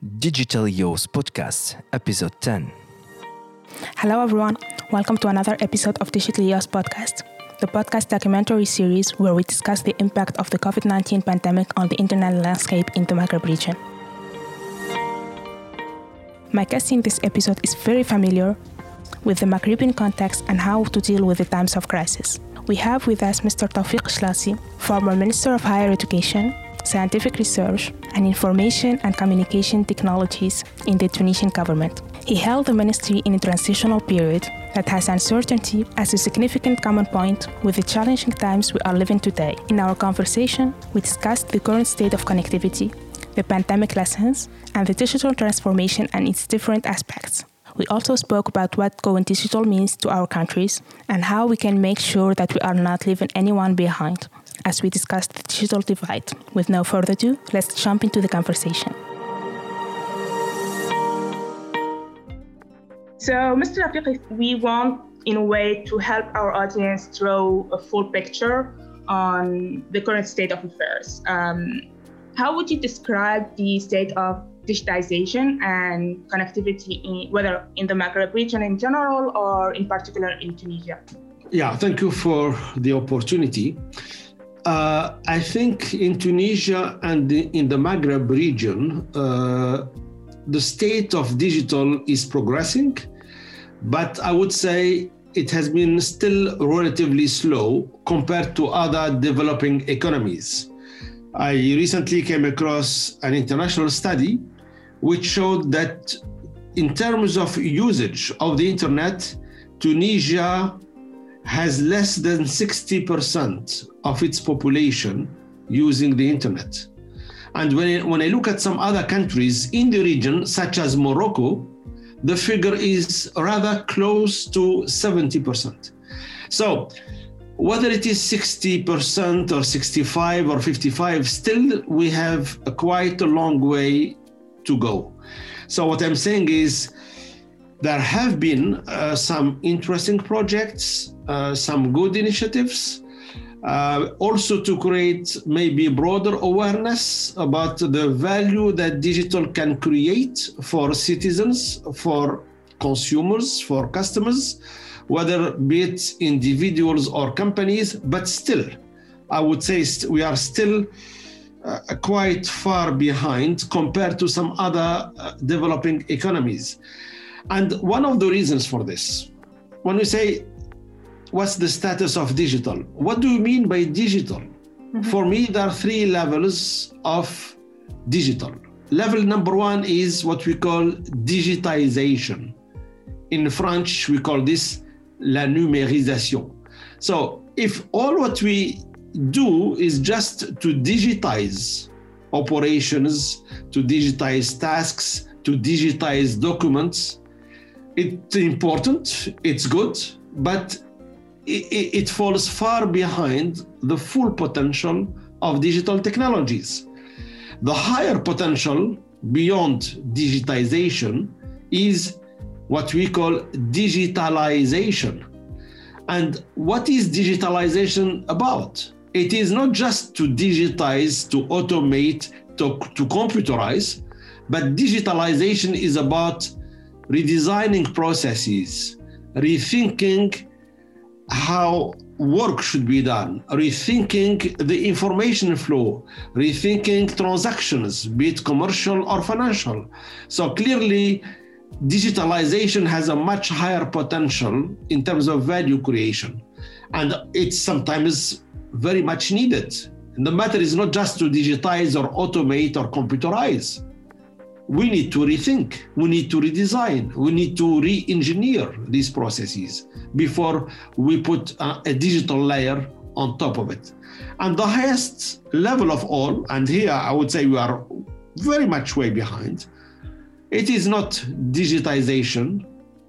Digital Youth Podcast, Episode 10. Hello, everyone. Welcome to another episode of Digital Youth Podcast, the podcast documentary series where we discuss the impact of the COVID 19 pandemic on the internet landscape in the Maghreb region. My guest in this episode is very familiar with the Maghrebian context and how to deal with the times of crisis. We have with us Mr. Tawfiq Jelassi, former Minister of Higher Education, Scientific Research, and Information and Communication Technologies in the Tunisian government. He held the ministry in a transitional period that has uncertainty as a significant common point with the challenging times we are living today. In our conversation, we discussed the current state of connectivity, the pandemic lessons, and the digital transformation and its different aspects. We also spoke about what going digital means to our countries and how we can make sure that we are not leaving anyone behind as we discussed the digital divide. With no further ado, let's jump into the conversation. So, Mr. Rafiq, we want, in a way, to help our audience draw a full picture on the current state of affairs. Um, how would you describe the state of digitization and connectivity, in, whether in the Maghreb region in general or in particular in Tunisia? Yeah, thank you for the opportunity. Uh, I think in Tunisia and in the Maghreb region, uh, the state of digital is progressing, but I would say it has been still relatively slow compared to other developing economies. I recently came across an international study which showed that in terms of usage of the internet, Tunisia has less than 60% of its population using the internet. And when I, when I look at some other countries in the region, such as Morocco, the figure is rather close to 70%. So, whether it is 60% or 65 or 55, still we have a quite a long way to go. So, what I'm saying is, there have been uh, some interesting projects, uh, some good initiatives, uh, also to create maybe broader awareness about the value that digital can create for citizens, for consumers, for customers, whether be it individuals or companies, but still, I would say we are still uh, quite far behind compared to some other uh, developing economies. And one of the reasons for this, when we say what's the status of digital? What do you mean by digital? Mm-hmm. For me, there are three levels of digital. Level number one is what we call digitization. In French, we call this la numérisation. So, if all what we do is just to digitize operations, to digitize tasks, to digitize documents, it's important, it's good, but it, it falls far behind the full potential of digital technologies. The higher potential beyond digitization is what we call digitalization. And what is digitalization about? It is not just to digitize, to automate, to, to computerize, but digitalization is about redesigning processes, rethinking how work should be done, rethinking the information flow, rethinking transactions, be it commercial or financial. So clearly, digitalization has a much higher potential in terms of value creation. And it's sometimes very much needed. And the matter is not just to digitize or automate or computerize we need to rethink, we need to redesign, we need to re engineer these processes before we put a, a, digital layer on top of it. And the highest level of all, and here I would say we are very much way behind, it is not digitization,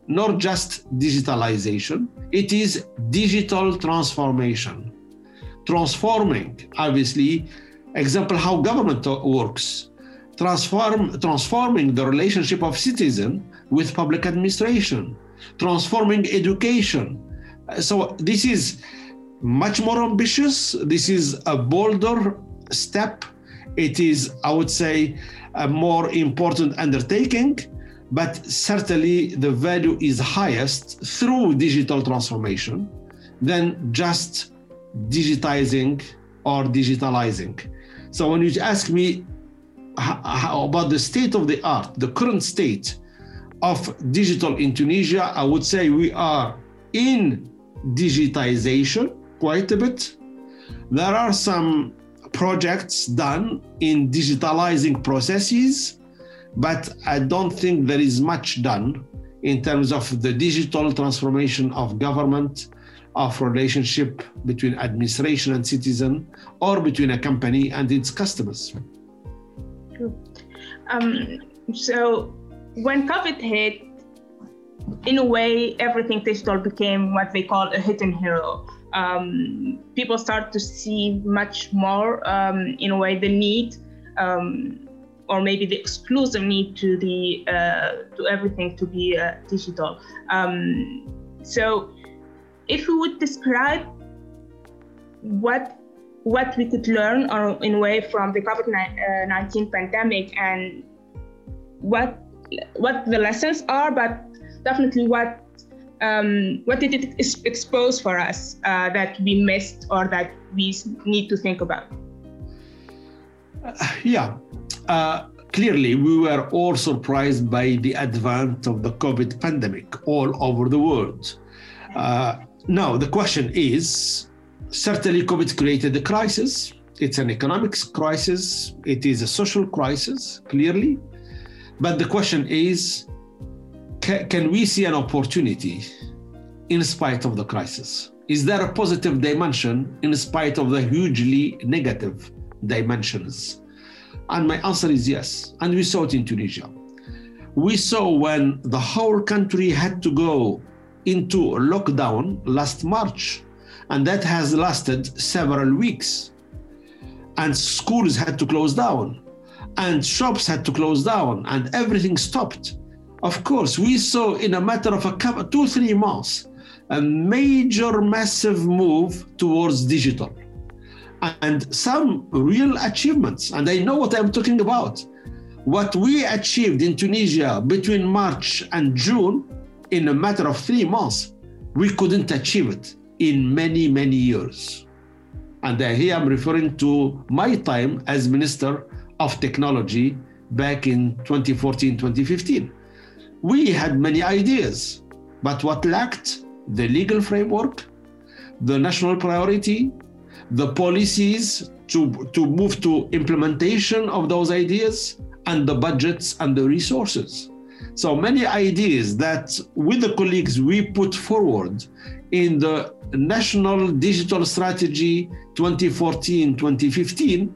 nor just digitalization, it is digital transformation. Transforming, obviously, example how government works transform, transforming the relationship of citizen with public administration, transforming education. So this is much more ambitious. This is a bolder step it is, I would say, a more important undertaking, but certainly the value is highest through digital transformation than just digitizing or digitalizing. So when you ask me how, about the state of the art, the current state of digital in Tunisia, I would say we are in digitization quite a bit. There are some projects done in digitalizing processes, but I don't think there is much done in terms of the digital transformation of government, of relationship between administration and citizen, or between a company and its customers. Um, so when COVID hit, in a way, everything digital became what they call a hidden hero. Um, people start to see much more, um, in a way, the need, um, or maybe the exclusive need to the uh, to everything to be uh, digital. Um, so, if we would describe what what we could learn, or in a way, from the COVID nineteen pandemic, and what what the lessons are, but definitely what um, what did it expose for us uh, that we missed or that we need to think about? Uh, yeah, uh, clearly we were all surprised by the advent of the COVID pandemic all over the world. Uh, now the question is, certainly COVID created a crisis. It's an economics crisis. It is a social crisis, clearly. But the question is, can we see an opportunity in spite of the crisis? Is there a positive dimension in spite of the hugely negative dimensions? And my answer is yes. And we saw it in Tunisia. We saw when the whole country had to go into lockdown last March, and that has lasted several weeks. And schools had to close down, and shops had to close down, and everything stopped of course, we saw in a matter of a couple, two, three months, a major, massive move towards digital and some real achievements. And I know what I'm talking about. What we achieved in Tunisia between March and June in a matter of three months, we couldn't achieve it in many, many years. And here I'm referring to my time as Minister of Technology back in 2014, 2015 we had many ideas, but what lacked the legal framework, the national priority, the policies to, to move to implementation of those ideas, and the budgets and the resources. So many ideas that with the colleagues we put forward in the National Digital Strategy 2014 2015,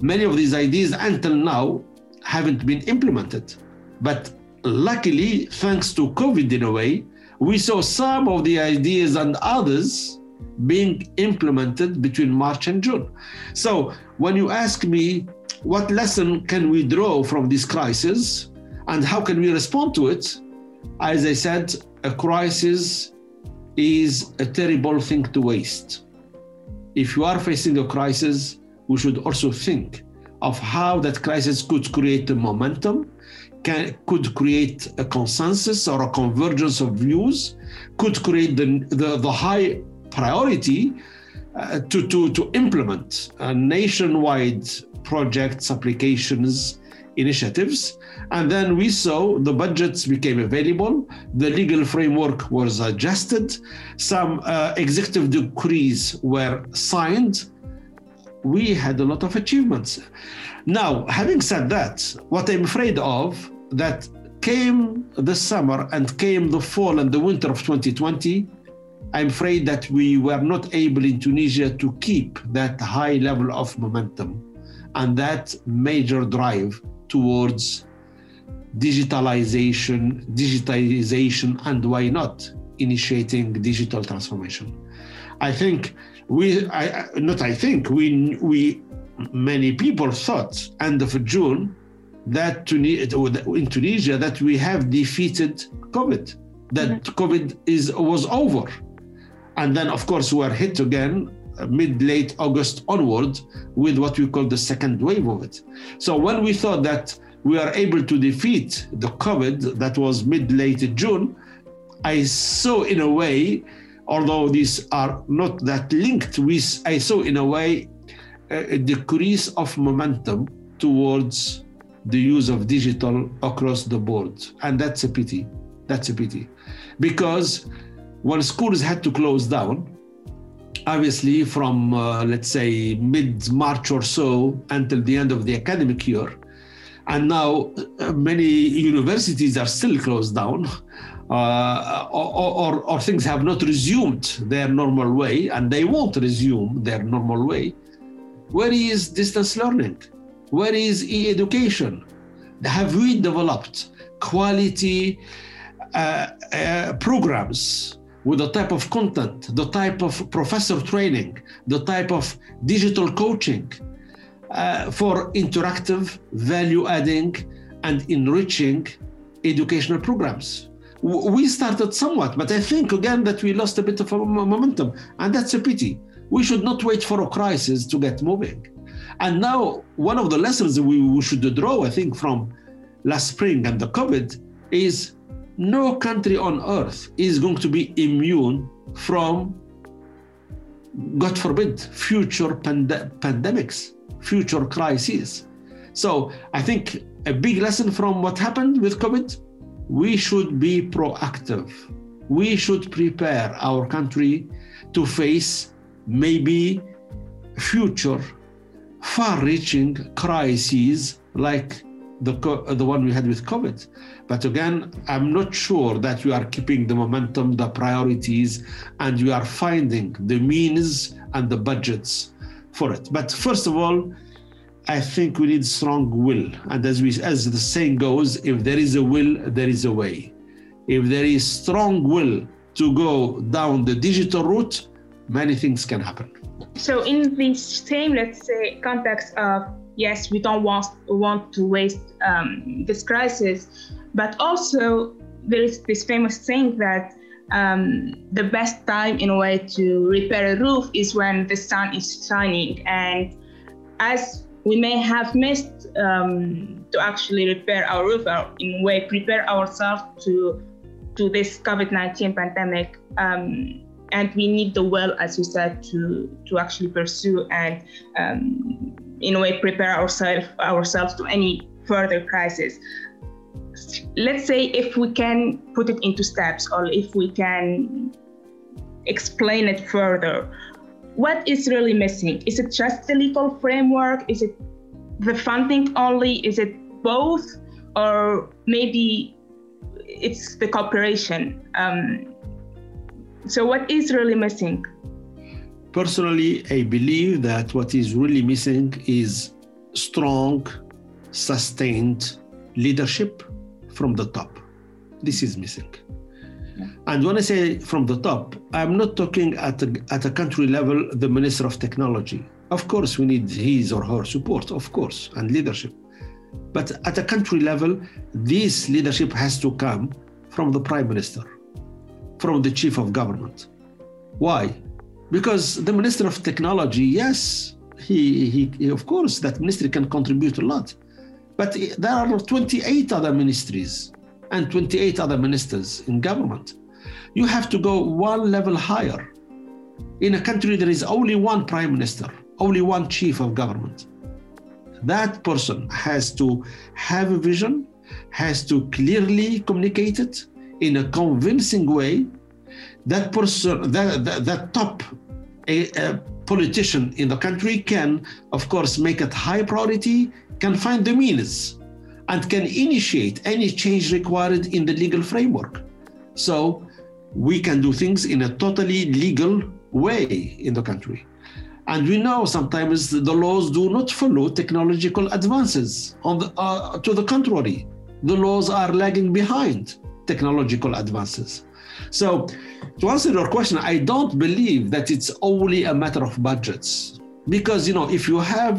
many of these ideas until now haven't been implemented. But luckily, thanks to COVID in a way, we saw some of the ideas and others being implemented between March and June. So when you ask me what lesson can we draw from this crisis and how can we respond to it, as I said, a crisis is a terrible thing to waste. If you are facing a crisis, we should also think of how that crisis could create a momentum can, could create a consensus or a convergence of views, could create the, the, the high priority uh, to, to, to implement uh, nationwide projects, applications, initiatives. And then we saw the budgets became available, the legal framework was adjusted, some uh, executive decrees were signed. We had a lot of achievements. Now, having said that, what I'm afraid of that came the summer and came the fall and the winter of 2020, I'm afraid that we were not able in Tunisia to keep that high level of momentum and that major drive towards digitalization, digitalization, and why not initiating digital transformation. I think we, I, not I think, we, we, many people thought end of June that in Tunisia that we have defeated COVID, that mm-hmm. COVID is was over, and then of course we are hit again mid late August onward with what we call the second wave of it. So when we thought that we are able to defeat the COVID that was mid late June, I saw in a way, although these are not that linked, we, I saw in a way a decrease of momentum towards the use of digital across the board. And that's a pity. That's a pity. Because when schools had to close down, obviously from uh, let's say mid March or so until the end of the academic year, and now uh, many universities are still closed down. Uh, or, or, or, things have not resumed their normal way and they won't resume their normal way. Where is distance learning? Where is e education? Have we developed quality uh, uh, programs with the type of content, the type of professor training, the type of digital coaching uh, for interactive, value adding, and enriching educational programs. We started somewhat, but I think again that we lost a bit of momentum, and that's a pity. We should not wait for a crisis to get moving. And now, one of the lessons we, should draw, I think, from last spring and the COVID is no country on earth is going to be immune from, God forbid, future pand- pandemics, future crises. So I think a big lesson from what happened with COVID we should be proactive. We should prepare our country to face maybe future far reaching crises like the, the one we had with COVID. But again, I'm not sure that we are keeping the momentum, the priorities, and we are finding the means and the budgets for it. But first of all, I think we need strong will. And as we as the saying goes, if there is a will, there is a way. If there is strong will to go down the digital route, many things can happen. So in the same, let's say, context of yes, we don't want want to waste um, this crisis, but also there is this famous saying that um, the best time in a way to repair a roof is when the sun is shining, and as we may have missed um, to actually repair our roof, or in a way prepare ourselves to to this COVID-19 pandemic. Um, and we need the will, as you said, to to actually pursue and um, in a way prepare ourselves ourselves to any further crisis. Let's say if we can put it into steps, or if we can explain it further, what is really missing? Is it just the legal framework? Is it the funding only? Is it both, or maybe it's the cooperation? Um, so, what is really missing? Personally, I believe that what is really missing is strong, sustained leadership from the top. This is missing. And when I say from the top, I'm not talking at a, at a country level, the Minister of Technology. Of course, we need his or her support, of course, and leadership. But at a country level, this leadership has to come from the Prime Minister from the chief of government. Why? Because the minister of technology, yes, he, he, of course, that ministry can contribute a lot. But there are 28 other ministries and 28 other ministers in government. You have to go one level higher. In a country, there is only one prime minister, only one chief of government. That person has to have a vision, has to clearly communicate it, in a convincing way, that person, that, that, that top a, a politician in the country can, of course, make it high priority, can find the means, and can initiate any change required in the legal framework. So we can do things in a totally legal way in the country. And we know sometimes the laws do not follow technological advances. On the, uh, to the contrary, the laws are lagging behind technological advances. So, to answer your question, I don't believe that it's only a matter of budgets. Because, you know, if you have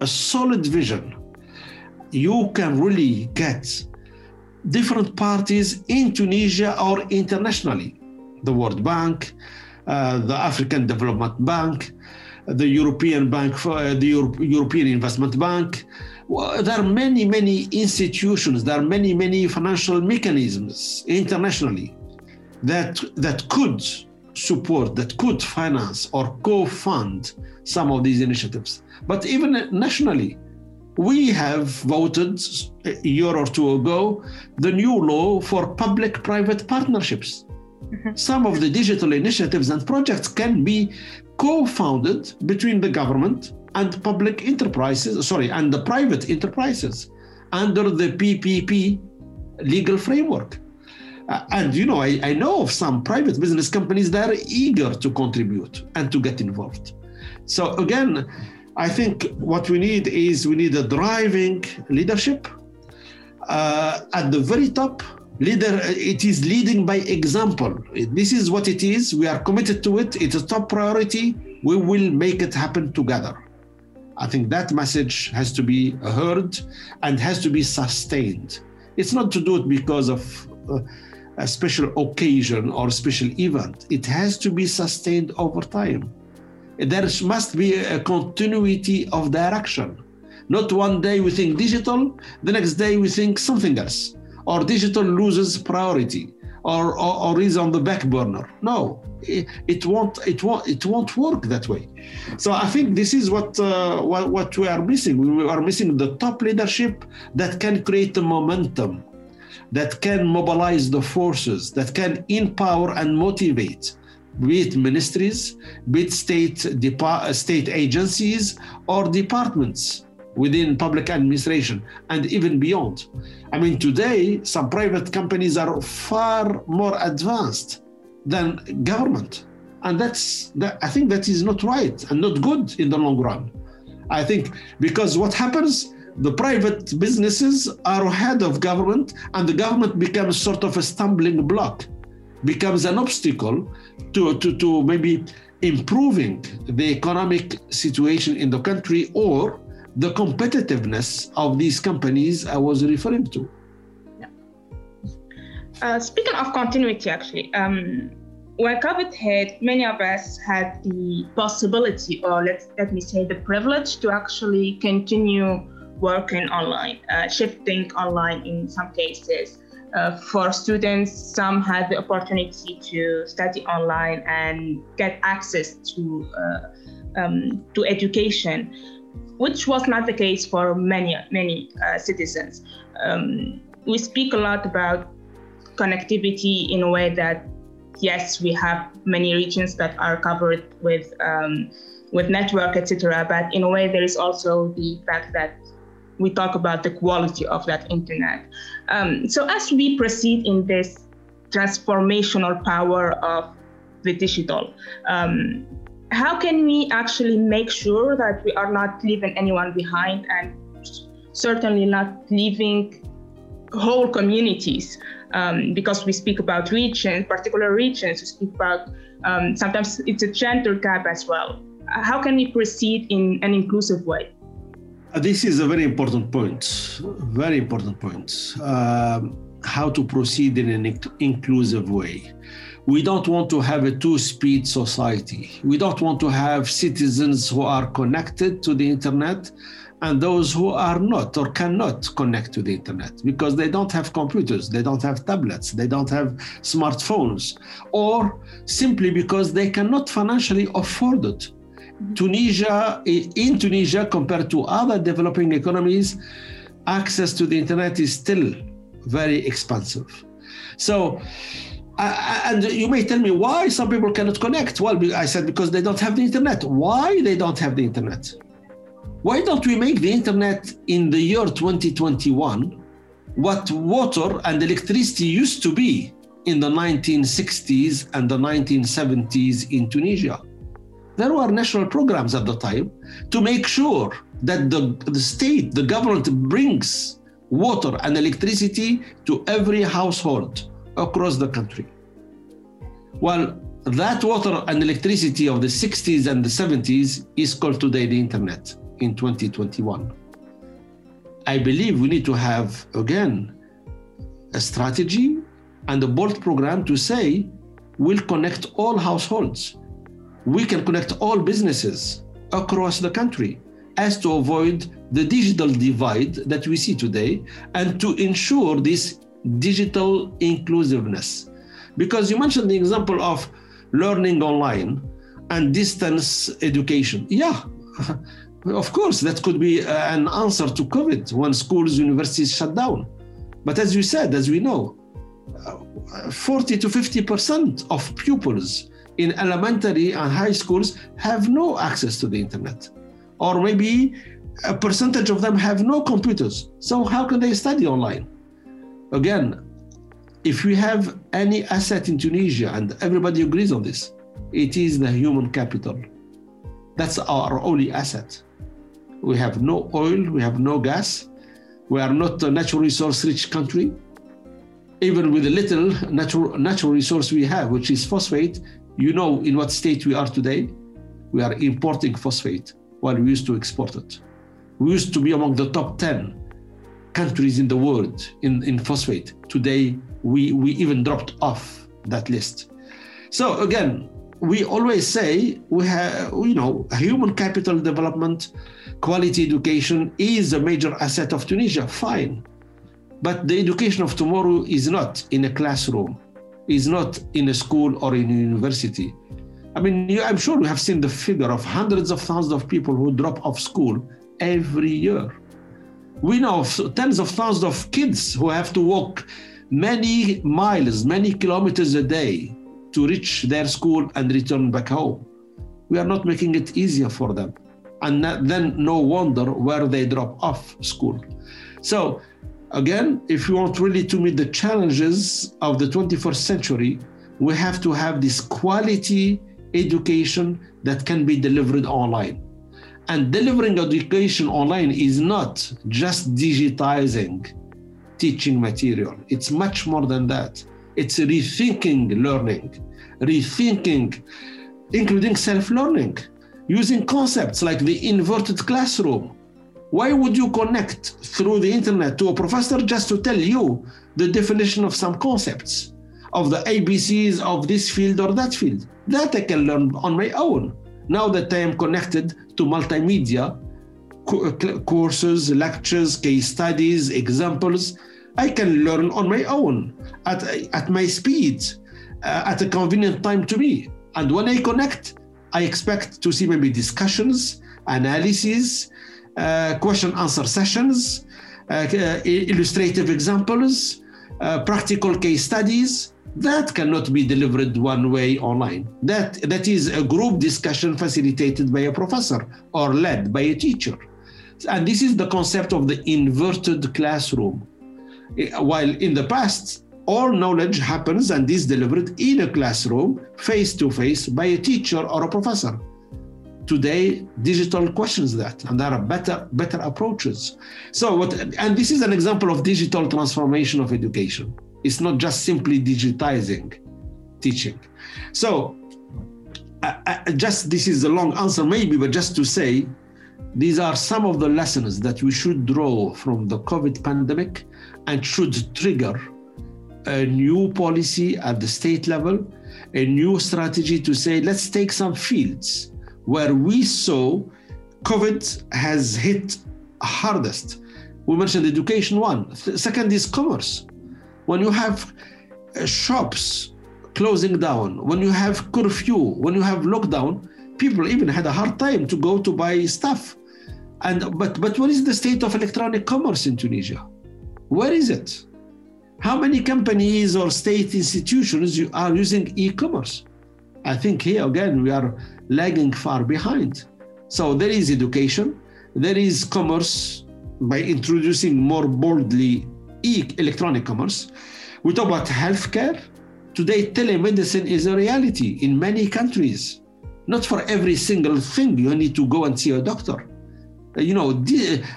a solid vision, you can really get different parties in Tunisia or internationally. The World Bank, uh, the African Development Bank, the European Bank, for, uh, the Euro- European Investment Bank. Well, there are many, many institutions, there are many, many financial mechanisms internationally that, that could support, that could finance or co fund some of these initiatives. But even nationally, we have voted a year or two ago the new law for public private partnerships. Some of the digital initiatives and projects can be co founded between the government and public enterprises, sorry, and the private enterprises under the PPP legal framework. Uh, and you know, I, I know of some private business companies that are eager to contribute and to get involved. So again, I think what we need is we need a driving leadership uh, at the very top. Leader, it is leading by example. This is what it is. We are committed to it. It's a top priority. We will make it happen together. I think that message has to be heard and has to be sustained. It's not to do it because of uh, a special occasion or special event. It has to be sustained over time. There must be a continuity of direction. Not one day we think digital, the next day we think something else, or digital loses priority, or, or, or is on the back burner. No, it, it, won't. It won't. It won't work that way. So I think this is what, uh, what what we are missing. We are missing the top leadership that can create the momentum, that can mobilize the forces, that can empower and motivate be it ministries, be it state, depa- uh, state agencies or departments within public administration and even beyond. I mean, today, some private companies are far more advanced than government. And that's, that, I think that is not right and not good in the long run. I think because what happens, the private businesses are ahead of government and the government becomes sort of a stumbling block becomes an obstacle to, to, to maybe improving the economic situation in the country or the competitiveness of these companies I was referring to. Uh, speaking of continuity, actually, um, when COVID hit, many of us had the possibility, or let let me say, the privilege to actually continue working online, uh, shifting online in some cases. Uh, for students, some had the opportunity to study online and get access to uh, um, to education, which was not the case for many many uh, citizens. Um, we speak a lot about connectivity in a way that yes, we have many regions that are covered with um, with network, etc. But in a way, there is also the fact that we talk about the quality of that internet. Um, so as we proceed in this transformational power of the digital, um, how can we actually make sure that we are not leaving anyone behind and certainly not leaving whole communities? Um, because we speak about regions, particular regions, we speak about um, sometimes it's a gender gap as well. How can we proceed in an inclusive way? Uh, this is a very important point, very important point. Um, how to proceed in an inclusive way. We don't want to have a two speed society. We don't want to have citizens who are connected to the internet and those who are not or cannot connect to the internet because they don't have computers, they don't have tablets, they don't have smartphones, or simply because they cannot financially afford it. Tunisia, in Tunisia, compared to other developing economies, access to the internet is still very expensive. So, uh, and you may tell me why some people cannot connect. Well, I said because they don't have the internet. Why they don't have the internet? Why don't we make the internet in the year 2021 what water and electricity used to be in the 1960s and the 1970s in Tunisia? There were national programs at the time to make sure that the, the state, the government brings water and electricity to every household across the country. Well, that water and electricity of the 60s and the 70s is called today the internet in 2021. I believe we need to have, again, a strategy and a bold program to say we'll connect all households. We can connect all businesses across the country as to avoid the digital divide that we see today and to ensure this digital inclusiveness. Because you mentioned the example of learning online and distance education. Yeah, of course, that could be uh, an answer to COVID when schools, universities shut down. But as you said, as we know, uh, 40 to 50% of pupils in elementary and high schools have no access to the internet. Or maybe a percentage of them have no computers. So, how can they study online? Again, if we have any asset in Tunisia, and everybody agrees on this, it is the human capital. That's our only asset. We have no oil, we have no gas, we are not a natural resource rich country. Even with the little natural, natural resource we have, which is phosphate, you know in what state we are today? We are importing phosphate while we used to export it. We used to be among the top 10 countries in the world in, in phosphate. Today, we, we even dropped off that list. So again, we always say we have, you know, human capital development, quality education is a major asset of Tunisia. Fine. But the education of tomorrow is not in a classroom, is not in a school or in a university. I mean, you, I'm sure you have seen the figure of hundreds of thousands of people who drop off school every year. We know of tens of thousands of kids who have to walk many miles, many kilometers a day to reach their school and return back home. We are not making it easier for them. And then no wonder where they drop off school. So, again, if you want really to meet the challenges of the 21st century, we have to have this quality education that can be delivered online. And delivering education online is not just digitizing teaching material, it's much more than that. It's rethinking learning rethinking, including self learning, using concepts like the inverted classroom. Why would you connect through the internet to a professor just to tell you the definition of some concepts, of the ABCs of this field or that field? That I can learn on my own. Now that I am connected to multimedia courses, lectures, case studies, examples, I can learn on my own at, at my speed uh, at a convenient time to me. And when I connect, I expect to see maybe discussions, analyses, question answer sessions, uh, uh illustrative examples, uh, practical case studies. That cannot be delivered one way online. That, that is a group discussion facilitated by a professor or led by a teacher. And this is the concept of the inverted classroom. While in the past, all knowledge happens and is delivered in a classroom, face to face, by a teacher or a professor. Today, digital questions that, and there are better, better approaches. So, what, and this is an example of digital transformation of education. It's not just simply digitizing teaching. So, I, I just this is a long answer, maybe, but just to say, these are some of the lessons that we should draw from the COVID pandemic and should trigger a new policy at the state level, a new strategy to say, let's take some fields where we saw COVID has hit hardest. We mentioned education one. Second is commerce. When you have uh, shops closing down, when you have curfew, when you have lockdown, people even had a hard time to go to buy stuff. And but but what is the state of electronic commerce in Tunisia? Where is it? How many companies or state institutions are using e-commerce? I think here again we are lagging far behind. So there is education, there is commerce by introducing more boldly e-electronic commerce. We talk about healthcare. Today, telemedicine is a reality in many countries. Not for every single thing you need to go and see a doctor you know,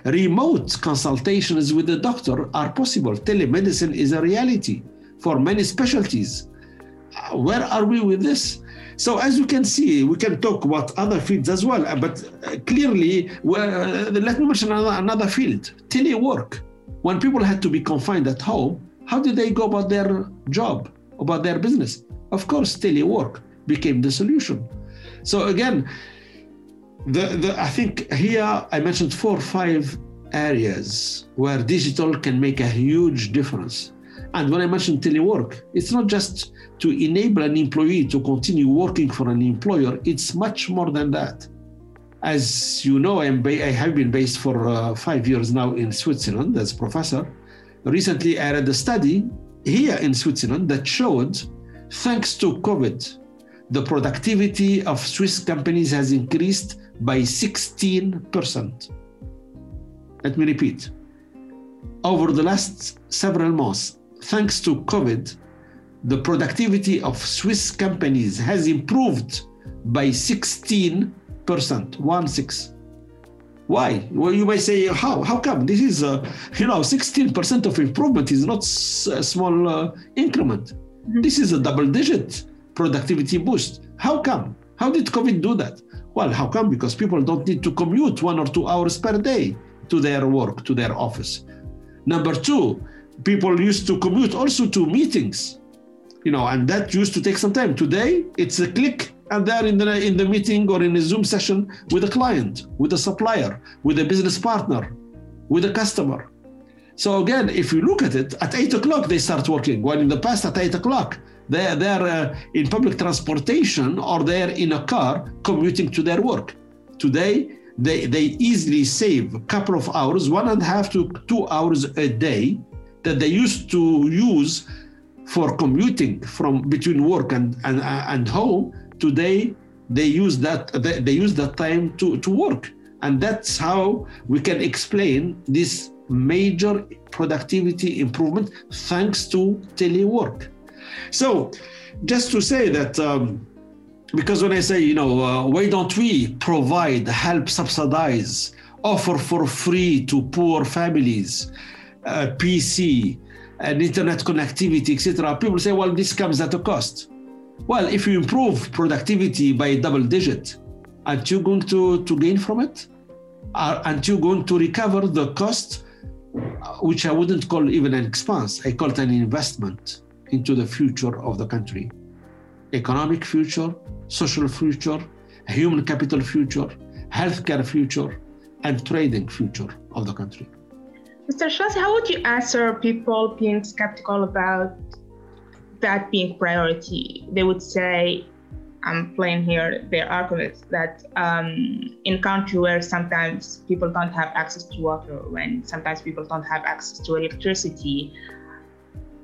remote consultations with the doctor are possible. Telemedicine is a reality for many specialties. Where are we with this? So as you can see, we can talk about other fields as well, but uh, clearly, uh, let me mention another, another field, telework. When people had to be confined at home, how did they go about their job, about their business? Of course, telework became the solution. So again, the, the, I think here I mentioned four or five areas where digital can make a huge difference. And when I mentioned telework, it's not just to enable an employee to continue working for an employer, it's much more than that. As you know, I'm ba- I have been based for uh, five years now in Switzerland as professor. Recently, I read a study here in Switzerland that showed, thanks to COVID, the productivity of Swiss companies has increased by 16%. Let me repeat. Over the last several months, thanks to COVID, the productivity of Swiss companies has improved by 16%, one six. Why? Well, you may say, how? How come? This is, uh, you know, 16% of improvement is not a small uh, increment. Mm-hmm. This is a double digit productivity boost. How come? How did COVID do that? Well, how come? Because people don't need to commute one or two hours per day to their work, to their office. Number two, people used to commute also to meetings, you know, and that used to take some time. Today, it's a click and they're in the, in the meeting or in a Zoom session with a client, with a supplier, with a business partner, with a customer. So again, if you look at it, at eight o'clock they start working. When in the past at eight o'clock they're, they're uh, in public transportation or they're in a car commuting to their work. Today they, they easily save a couple of hours, one and a half to two hours a day that they used to use for commuting from between work and, and, and home today they use that they, they use that time to, to work. And that's how we can explain this major productivity improvement thanks to telework. So just to say that um, because when i say you know uh, why don't we provide help subsidize offer for free to poor families uh, pc and internet connectivity etc people say well this comes at a cost well, if you improve productivity by a double digit, aren't you going to, to gain from it? Aren't you going to recover the cost, uh, which I wouldn't call even an expense, I call it an investment into the future of the country. Economic future, social future, human capital future, healthcare future, and trading future of the country. Mr. Jelassi, how would you answer people being skeptical about that being priority, they would say, I'm playing here their arguments that um, in country where sometimes people don't have access to water, when sometimes people don't have access to electricity,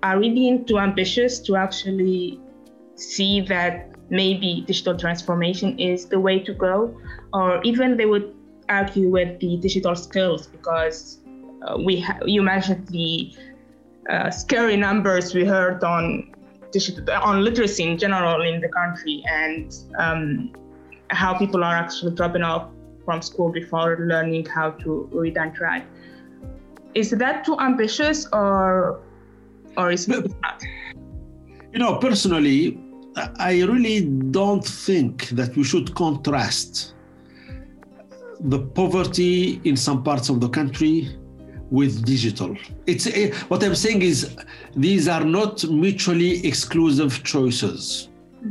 are we being too ambitious to actually see that maybe digital transformation is the way to go? Or even they would argue with the digital skills because we ha- you mentioned the uh, scary numbers we heard on on literacy in general in the country and um, how people are actually dropping off from school before learning how to read and write. Is that too ambitious or or is it not? You know, personally, I really don't think that we should contrast the poverty in some parts of the country with digital. It's eh, what I'm saying is these are not mutually exclusive choices.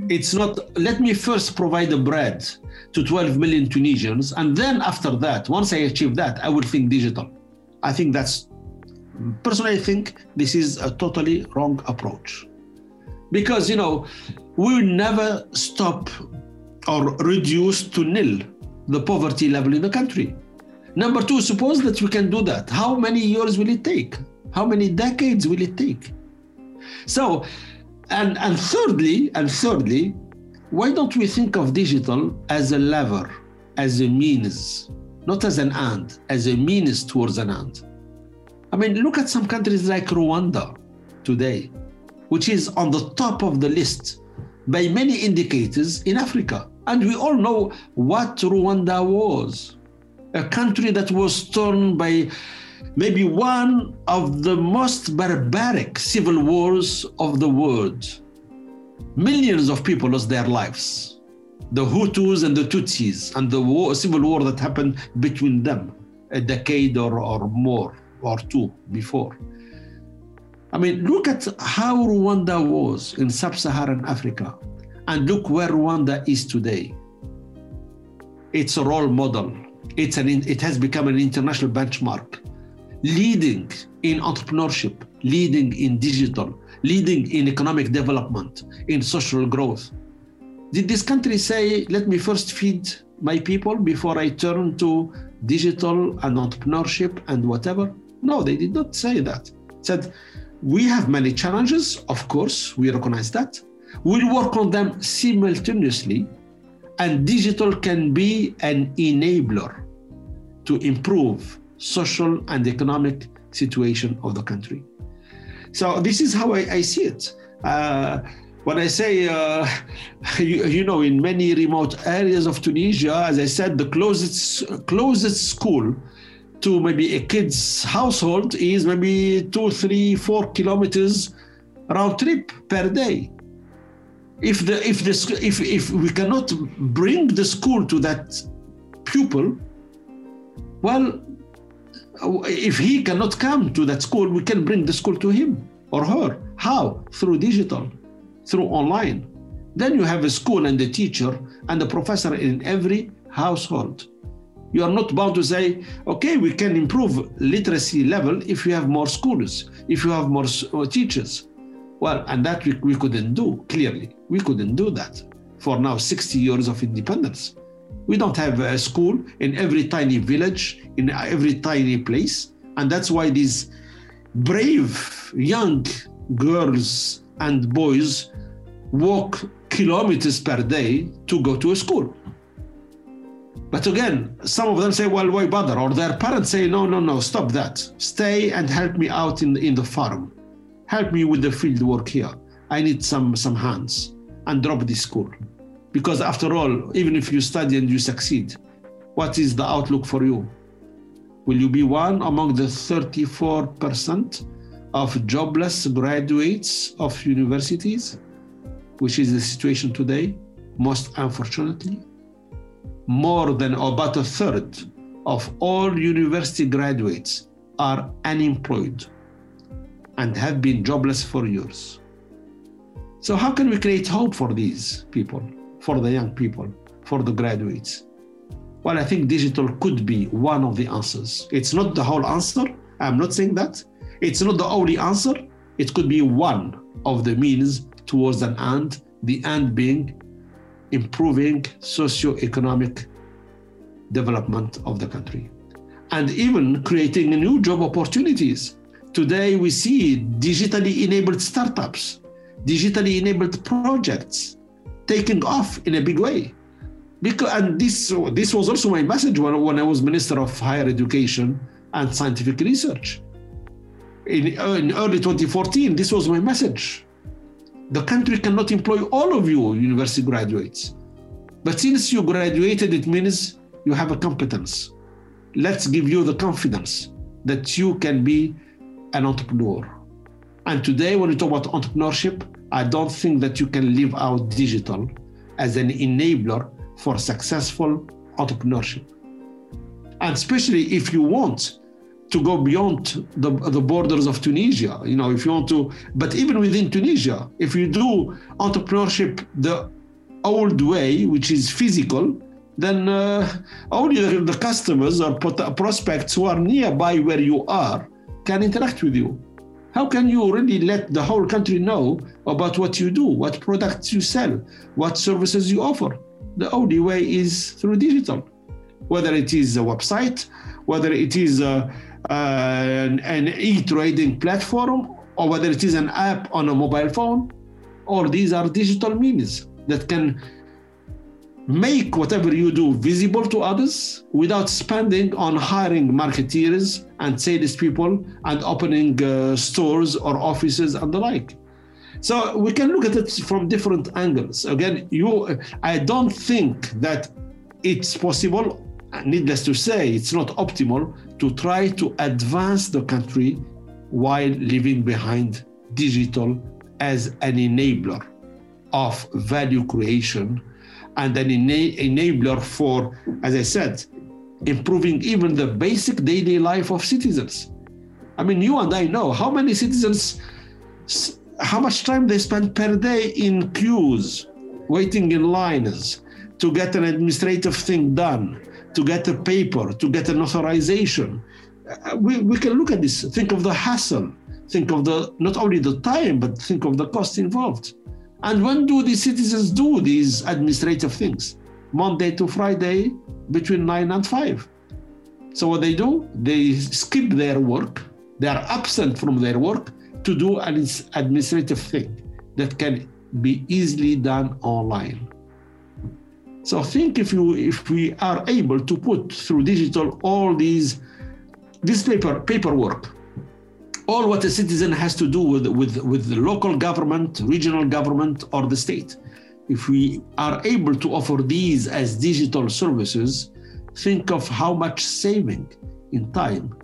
It's not let me first provide the bread to 12 million Tunisians and then after that once I achieve that I will think digital. I think that's personally I think this is a totally wrong approach. Because you know we will never stop or reduce to nil the poverty level in the country Number two, suppose that we can do that. How many years will it take? How many decades will it take? So, and, and thirdly, and thirdly, why don't we think of digital as a lever, as a means, not as an end, as a means towards an end? I mean, look at some countries like Rwanda today, which is on the top of the list by many indicators in Africa. And we all know what Rwanda was a country that was torn by maybe one of the most barbaric civil wars of the world. Millions of people lost their lives. The Hutus and the Tutsis, and the war, civil war that happened between them a decade or, or more or two before. I mean, look at how Rwanda was in sub Saharan Africa, and look where Rwanda is today. It's a role model, it's an, it has become an international benchmark, leading in entrepreneurship, leading in digital, leading in economic development, in social growth. Did this country say, let me first feed my people before I turn to digital and entrepreneurship and whatever? No, they did not say that. said, we have many challenges, of course, we recognize that. We'll work on them simultaneously, and digital can be an enabler to improve social and economic situation of the country. So this is how I, I see it. Uh, when I say, uh, you, you, know, in many remote areas of Tunisia, as I said, the closest closest school to maybe a kid's household is maybe two, three, four kilometers round trip per day. If the if the if if we cannot bring the school to that pupil, well, if he cannot come to that school, we can bring the school to him or her. How? Through digital, through online. Then you have a school and a teacher and a professor in every household. You are not bound to say, okay, we can improve literacy level if you have more schools, if you have more uh, teachers. Well, and that we, we couldn't do, clearly. We couldn't do that for now 60 years of independence. We don't have a school in every tiny village, in every tiny place. And that's why these brave young girls and boys walk kilometers per day to go to a school. But again, some of them say, well, why bother? Or their parents say, no, no, no, stop that. Stay and help me out in, in the farm. Help me with the field work here. I need some, some hands and drop this school. Because after all, even if you study and you succeed, what is the outlook for you? Will you be one among the 34% of jobless graduates of universities, which is the situation today, most unfortunately? More than about a third of all university graduates are unemployed and have been jobless for years. So, how can we create hope for these people? for the young people, for the graduates? Well, I think digital could be one of the answers. It's not the whole answer. I'm not saying that. It's not the only answer. It could be one of the means towards an end, the end being improving socio-economic development of the country and even creating new job opportunities. Today, we see digitally enabled startups, digitally enabled projects, taking off in a big way. Because, and this, this was also my message when, when I was Minister of Higher Education and Scientific Research. In, in early 2014, this was my message. The country cannot employ all of you university graduates. But since you graduated, it means you have a competence. Let's give you the confidence that you can be an entrepreneur. And today, when we talk about entrepreneurship, I don't think that you can leave out digital as an enabler for successful entrepreneurship. And especially if you want to go beyond the, the borders of Tunisia, you know, if you want to, but even within Tunisia, if you do entrepreneurship the old way, which is physical, then uh, only the, the customers or prospects who are nearby where you are can interact with you. How can you really let the whole country know about what you do, what products you sell, what services you offer? The only way is through digital, whether it is a website, whether it is a, an, an e-trading platform, or whether it is an app on a mobile phone, or these are digital means that can make whatever you do visible to others without spending on hiring marketeers and salespeople and opening uh, stores or offices and the like. So we can look at it from different angles. Again, you, I don't think that it's possible. Needless to say, it's not optimal to try to advance the country while leaving behind digital as an enabler of value creation and an ena- enabler for, as I said, improving even the basic daily life of citizens. I mean, you and I know how many citizens how much time they spend per day in queues, waiting in lines to get an administrative thing done, to get a paper, to get an authorization. Uh, we, we can look at this, think of the hassle, think of the not only the time, but think of the cost involved. And when do the citizens do these administrative things? Monday to Friday between 9 and 5. So what they do, they skip their work, they are absent from their work to do an administrative thing that can be easily done online. So think if you if we are able to put through digital all these this paper paperwork, all what a citizen has to do with, with, with the local government, regional government, or the state. If we are able to offer these as digital services, think of how much saving in time,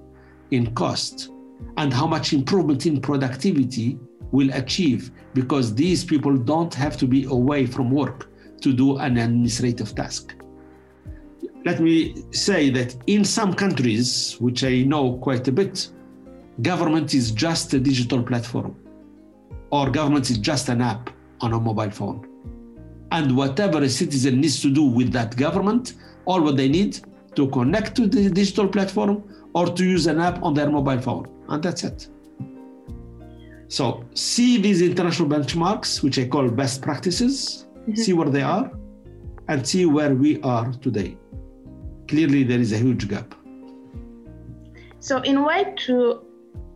in cost, and how much improvement in productivity will achieve because these people don't have to be away from work to do an administrative task. Let me say that in some countries, which I know quite a bit, government is just a digital platform or government is just an app on a mobile phone. And whatever a citizen needs to do with that government, all what they need to connect to the digital platform or to use an app on their mobile phone. And that's it. So see these international benchmarks, which I call best practices, mm-hmm. see where they are, and see where we are today. Clearly, there is a huge gap. So, in way to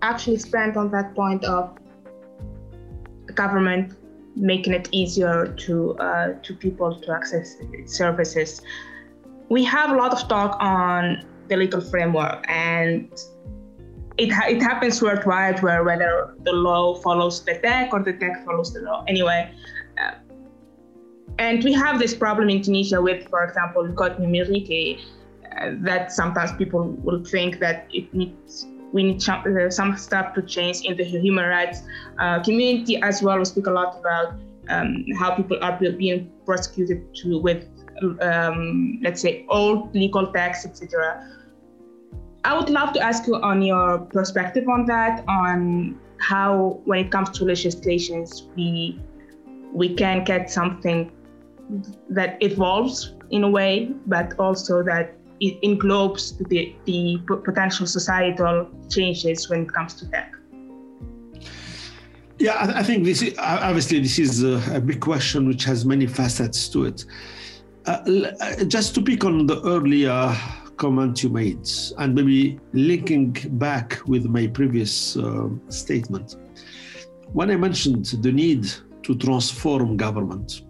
actually expand on that point of government making it easier to uh, to people to access services, we have a lot of talk on the legal framework and it, ha- it happens worldwide where whether the law follows the tech or the tech follows the law. Anyway uh, and we have this problem in tunisia with for example code numérique uh, that sometimes people will think that it needs we need some, uh, some stuff to change in the human rights uh, community as well. We speak a lot about um, how people are being prosecuted to, with um, let's say old legal texts etc I would love to ask you on your perspective on that, on how, when it comes to legislations, we we can get something that evolves in a way, but also that it englobes the, the potential societal changes when it comes to tech. Yeah, I think this is, obviously this is a, big question which has many facets to it. Uh, uh just to pick on the earlier comment you made, and maybe linking back with my previous uh, statement. When I mentioned the need to transform government,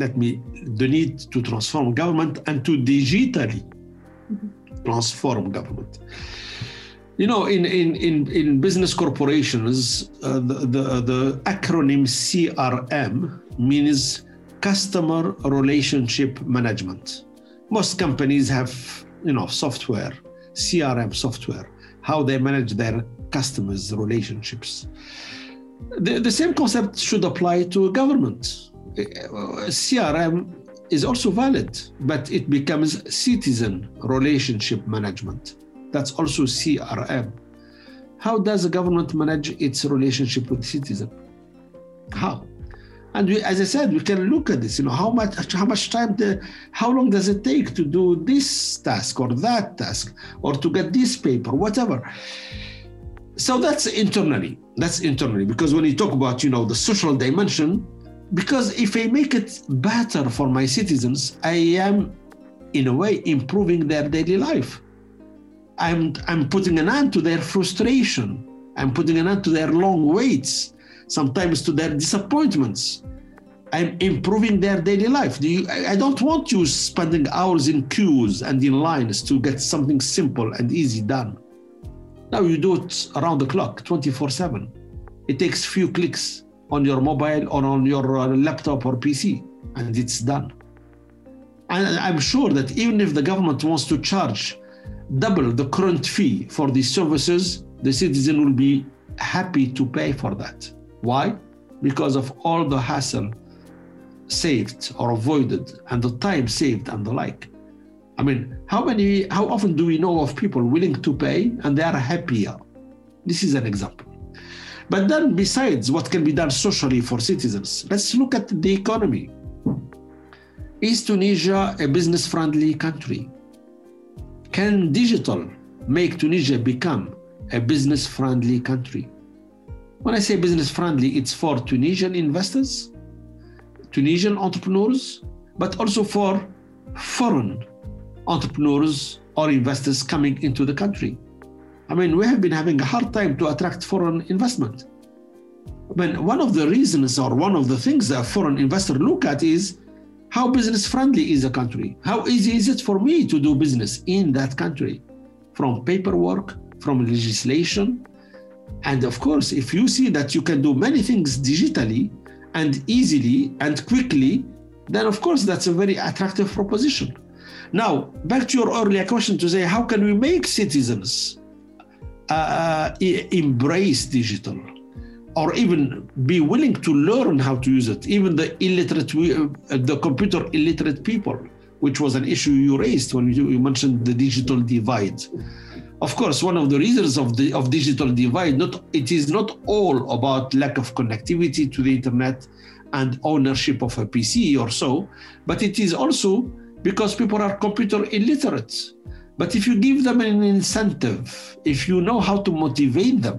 let me, the need to transform government and to digitally transform government. You know, in, in, in, in business corporations, uh, the, the, the acronym CRM means Customer Relationship Management. Most companies have you know software crm software how they manage their customers relationships. The, the same concept should apply to government crm is also valid but it becomes citizen relationship management that's also crm how does the government manage its relationship with citizen how and we, as I said, we can look at this. You know, how much how much time the how long does it take to do this task or that task or to get this paper, whatever. So that's internally. That's internally because when you talk about you know the social dimension, because if I make it better for my citizens, I am in a way improving their daily life. I'm I'm putting an end to their frustration. I'm putting an end to their long waits sometimes to their disappointments. I'm improving their daily life. Do you, I don't want you spending hours in queues and in lines to get something simple and easy done. Now you do it around the clock, 24 7. It takes few clicks on your mobile or on your uh, laptop or PC, and it's done. And I'm sure that even if the government wants to charge double the current fee for these services, the citizen will be happy to pay for that. Why? Because of all the hassle saved or avoided and the time saved and the like. I mean, how many, how often do we know of people willing to pay and they are happier? This is an example. But then, besides what can be done socially for citizens, let's look at the economy. Is Tunisia a business friendly country? Can digital make Tunisia become a business friendly country? When I say business friendly, it's for Tunisian investors, Tunisian entrepreneurs, but also for foreign entrepreneurs or investors coming into the country. I mean, we have been having a hard time to attract foreign investment. I mean, one of the reasons or one of the things that foreign investor look at is how business friendly is the country? How easy is it for me to do business in that country? From paperwork, from legislation. And of course, if you see that you can do many things digitally and easily and quickly, then of course that's a very attractive proposition. Now, back to your earlier question to say, how can we make citizens uh, embrace digital or even be willing to learn how to use it? Even the illiterate, uh, the computer illiterate people, which was an issue you raised when you, you mentioned the digital divide. Of course, one of the reasons of the of digital divide, not it is not all about lack of connectivity to the internet and ownership of a PC or so, but it is also because people are computer illiterate. But if you give them an incentive, if you know how to motivate them,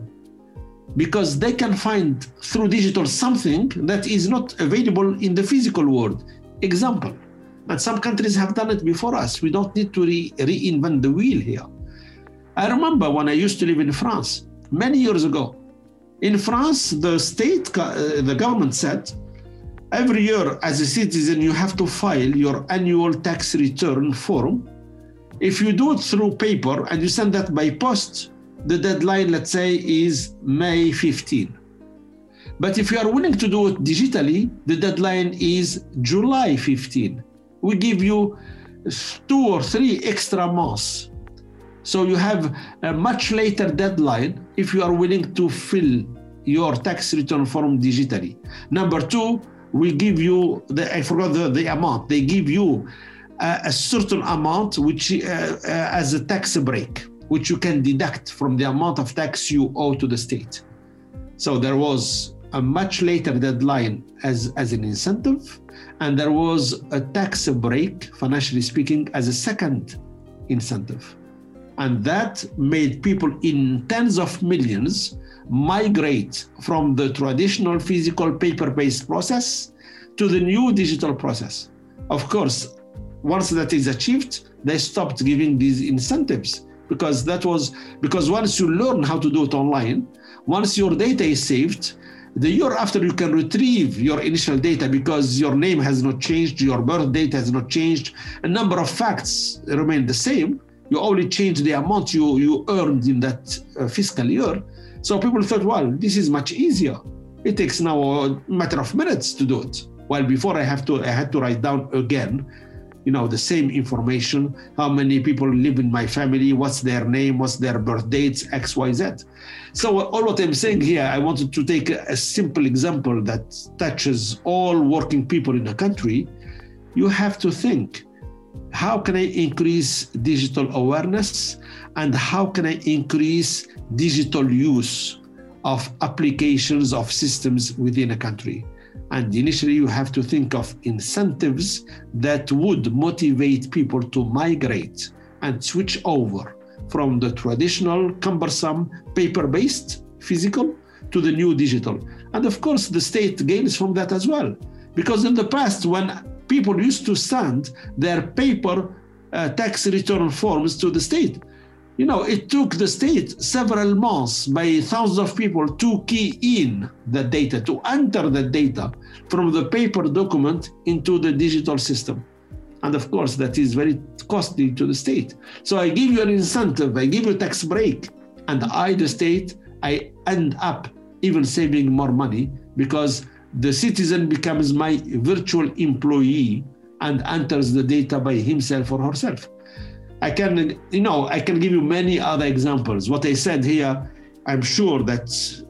because they can find through digital something that is not available in the physical world. Example, and some countries have done it before us. We don't need to re- reinvent the wheel here. I remember when I used to live in France many years ago. In France, the state, uh, the government said Every year, as a citizen, you have to file your annual tax return form. If you do it through paper and you send that by post, the deadline, let's say, is May 15. But if you are willing to do it digitally, the deadline is July 15. We give you two or three extra months. So you have a much later deadline if you are willing to fill your tax return form digitally. Number two, we give you the I forgot the, the amount. They give you a, certain amount which uh, uh, as a tax break, which you can deduct from the amount of tax you owe to the state. So there was a much later deadline as, as an incentive, and there was a tax break, financially speaking, as a second incentive. And that made people in tens of millions migrate from the traditional physical paper-based process to the new digital process. Of course, once that is achieved, they stopped giving these incentives because that was because once you learn how to do it online, once your data is saved, the year after you can retrieve your initial data because your name has not changed, your birth date has not changed, a number of facts remain the same. You only change the amount you, you earned in that uh, fiscal year. So people thought, well, this is much easier. It takes now a matter of minutes to do it. While before I have to I had to write down again, you know, the same information, how many people live in my family, what's their name, what's their birth dates, X, Y, Z. So all what I'm saying here, I wanted to take a simple example that touches all working people in the country. You have to think, how can I increase digital awareness and how can I increase digital use of applications of systems within a country. And initially, you have to think of incentives that would motivate people to migrate and switch over from the traditional, cumbersome, paper based physical to the new digital. And of course, the state gains from that as well. Because in the past, when people used to send their paper uh, tax return forms to the state, you know, it took the state several months by thousands of people to key in the data, to enter the data from the paper document into the digital system. And of course, that is very costly to the state. So I give you an incentive, I give you a tax break, and I, the state, I end up even saving more money because the citizen becomes my virtual employee and enters the data by himself or herself. I can, you know, I can give you many other examples. What I said here, I'm sure that,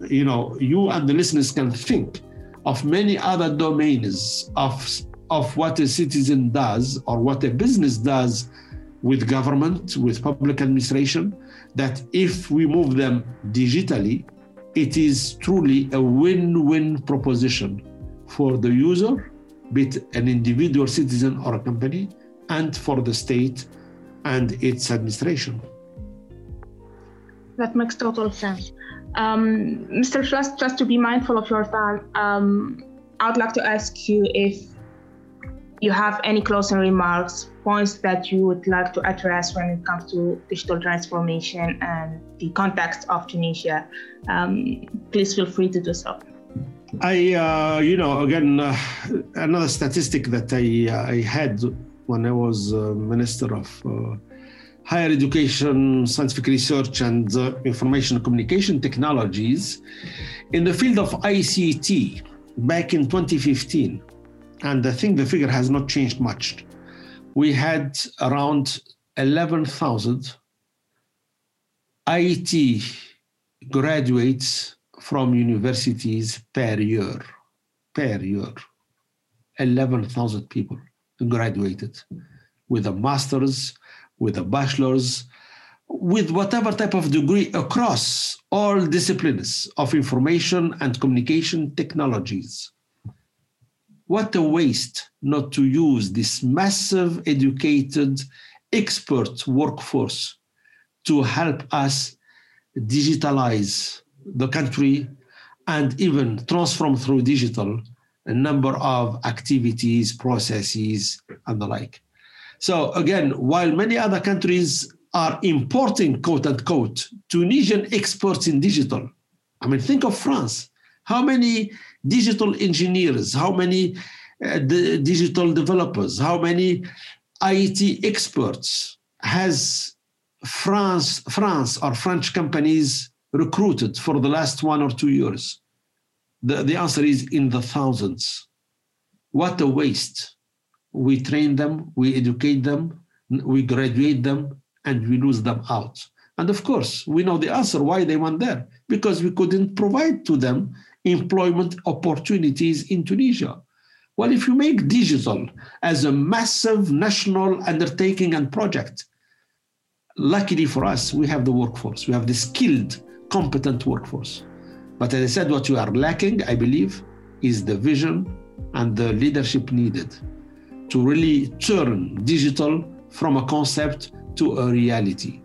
you know, you and the listeners can think of many other domains of, of what a citizen does or what a business does with government, with public administration, that if we move them digitally, it is truly a win win proposition for the user, be it an individual citizen or a company, and for the state and its administration. That makes total sense. Um, Mr. Trust, just to be mindful of your time, um, I would like to ask you if you have any closing remarks, points that you would like to address when it comes to digital transformation and the context of Tunisia, um, please feel free to do so. I, uh, you know, again, uh, another statistic that I, uh, I had when I was uh, Minister of uh, Higher Education, Scientific Research, and uh, Information Communication Technologies in the field of ICT back in 2015 and I think the figure has not changed much. We had around 11,000 IT graduates from universities per year. Per year. 11,000 people graduated with a master's, with a bachelor's, with whatever type of degree across all disciplines of information and communication technologies. What a waste not to use this massive, educated, expert workforce to help us digitalize the country and even transform through digital a number of activities, processes, and the like. So, again, while many other countries are importing, quote unquote, Tunisian experts in digital, I mean, think of France. How many digital engineers, how many uh, digital developers, how many IT experts has France, France or French companies recruited for the last one or two years? The, the answer is in the thousands. What a waste. We train them, we educate them, we graduate them, and we lose them out. And of course, we know the answer why they went there because we couldn't provide to them employment opportunities in Tunisia. Well, if you make digital as a massive national undertaking and project, luckily for us, we have the workforce, we have the skilled, competent workforce. But as I said, what you are lacking, I believe, is the vision and the leadership needed to really turn digital from a concept to a reality.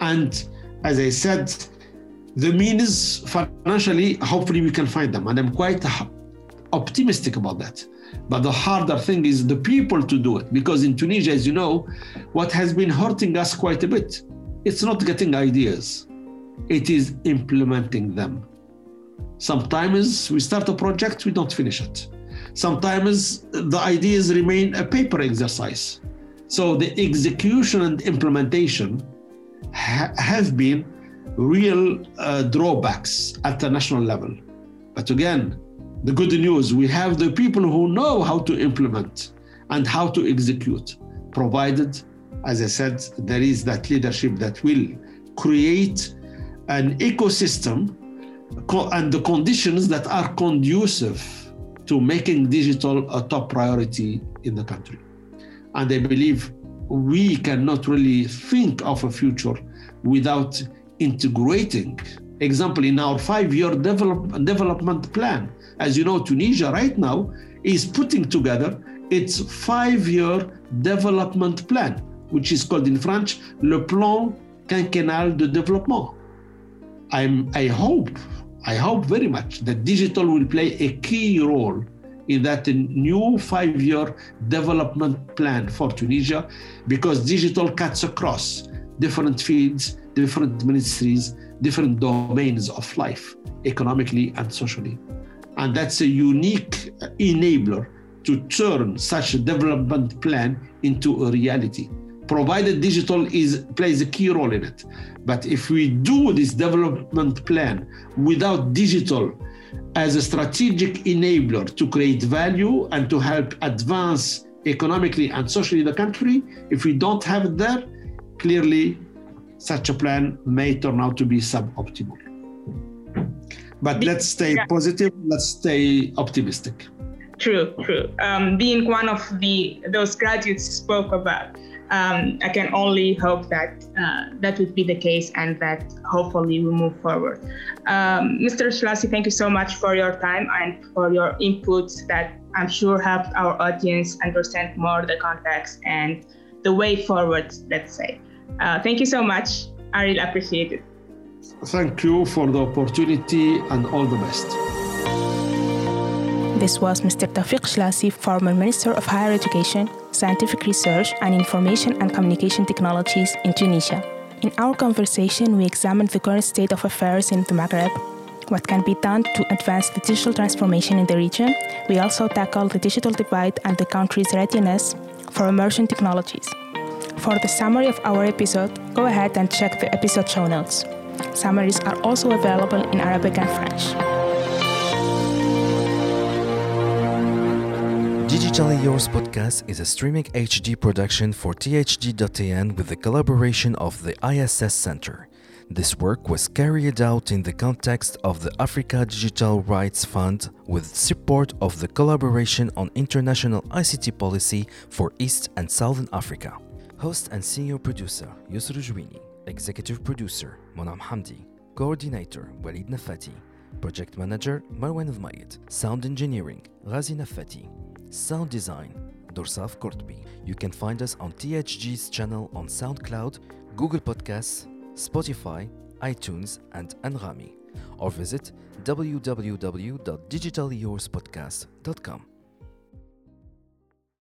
And as I said, the means financially, hopefully we can find them. And I'm quite optimistic about that. But the harder thing is the people to do it. Because in Tunisia, as you know, what has been hurting us quite a bit, it's not getting ideas, it is implementing them. Sometimes we start a project, we don't finish it. Sometimes the ideas remain a paper exercise. So the execution and implementation ha- have been real uh, drawbacks at the national level. But again, the good news we have the people who know how to implement and how to execute, provided, as I said, there is that leadership that will create an ecosystem and the conditions that are conducive to making digital a top priority in the country. And I believe we cannot really think of a future without integrating. Example, in our five-year develop, development plan, as you know, Tunisia right now is putting together its five-year development plan, which is called in French le plan quinquennal de développement. I'm, I hope, I hope very much that digital will play a key role in that new five-year development plan for Tunisia, because digital cuts across different fields, different ministries, different domains of life, economically and socially. And that's a unique enabler to turn such a development plan into a reality, provided digital is, plays a key role in it. But if we do this development plan without digital as a strategic enabler to create value and to help advance economically and socially the country, if we don't have it there, clearly such a plan may turn out to be suboptimal. But let's stay positive, let's stay optimistic. True, true. Um, being one of the those graduates spoke about, um, I can only hope that uh, that would be the case and that hopefully we move forward. Um, Mr. Jelassi, thank you so much for your time and for your inputs that I'm sure helped our audience understand more the context and the way forward, let's say. Uh, thank you so much. I really appreciate it. Thank you for the opportunity and all the best. This was Mr. Tawfik Jelassi, former Minister of Higher Education, Scientific Research and Information and Communication Technologies in Tunisia. In our conversation, we examined the current state of affairs in the Maghreb, what can be done to advance the digital transformation in the region. We also tackled the digital divide and the country's readiness for emerging technologies. For the summary of our episode, go ahead and check the episode show notes. Summaries are also available in Arabic and French. Digitally Yours podcast is a streaming HD production for THD.AN with the collaboration of the ISS Center. This work was carried out in the context of the Africa Digital Rights Fund with support of the Collaboration on International ICT Policy for East and Southern Africa. Host and senior producer Yusru Jouini, executive producer Monam Hamdi, coordinator Walid Nafati, project manager Marwan Almayed, sound engineering Ghazi Nafati, sound design Dorsaf Kortbi. You can find us on THG's channel on SoundCloud, Google Podcasts, Spotify, iTunes, and Anghami, or visit www.digitalyourspodcast.com.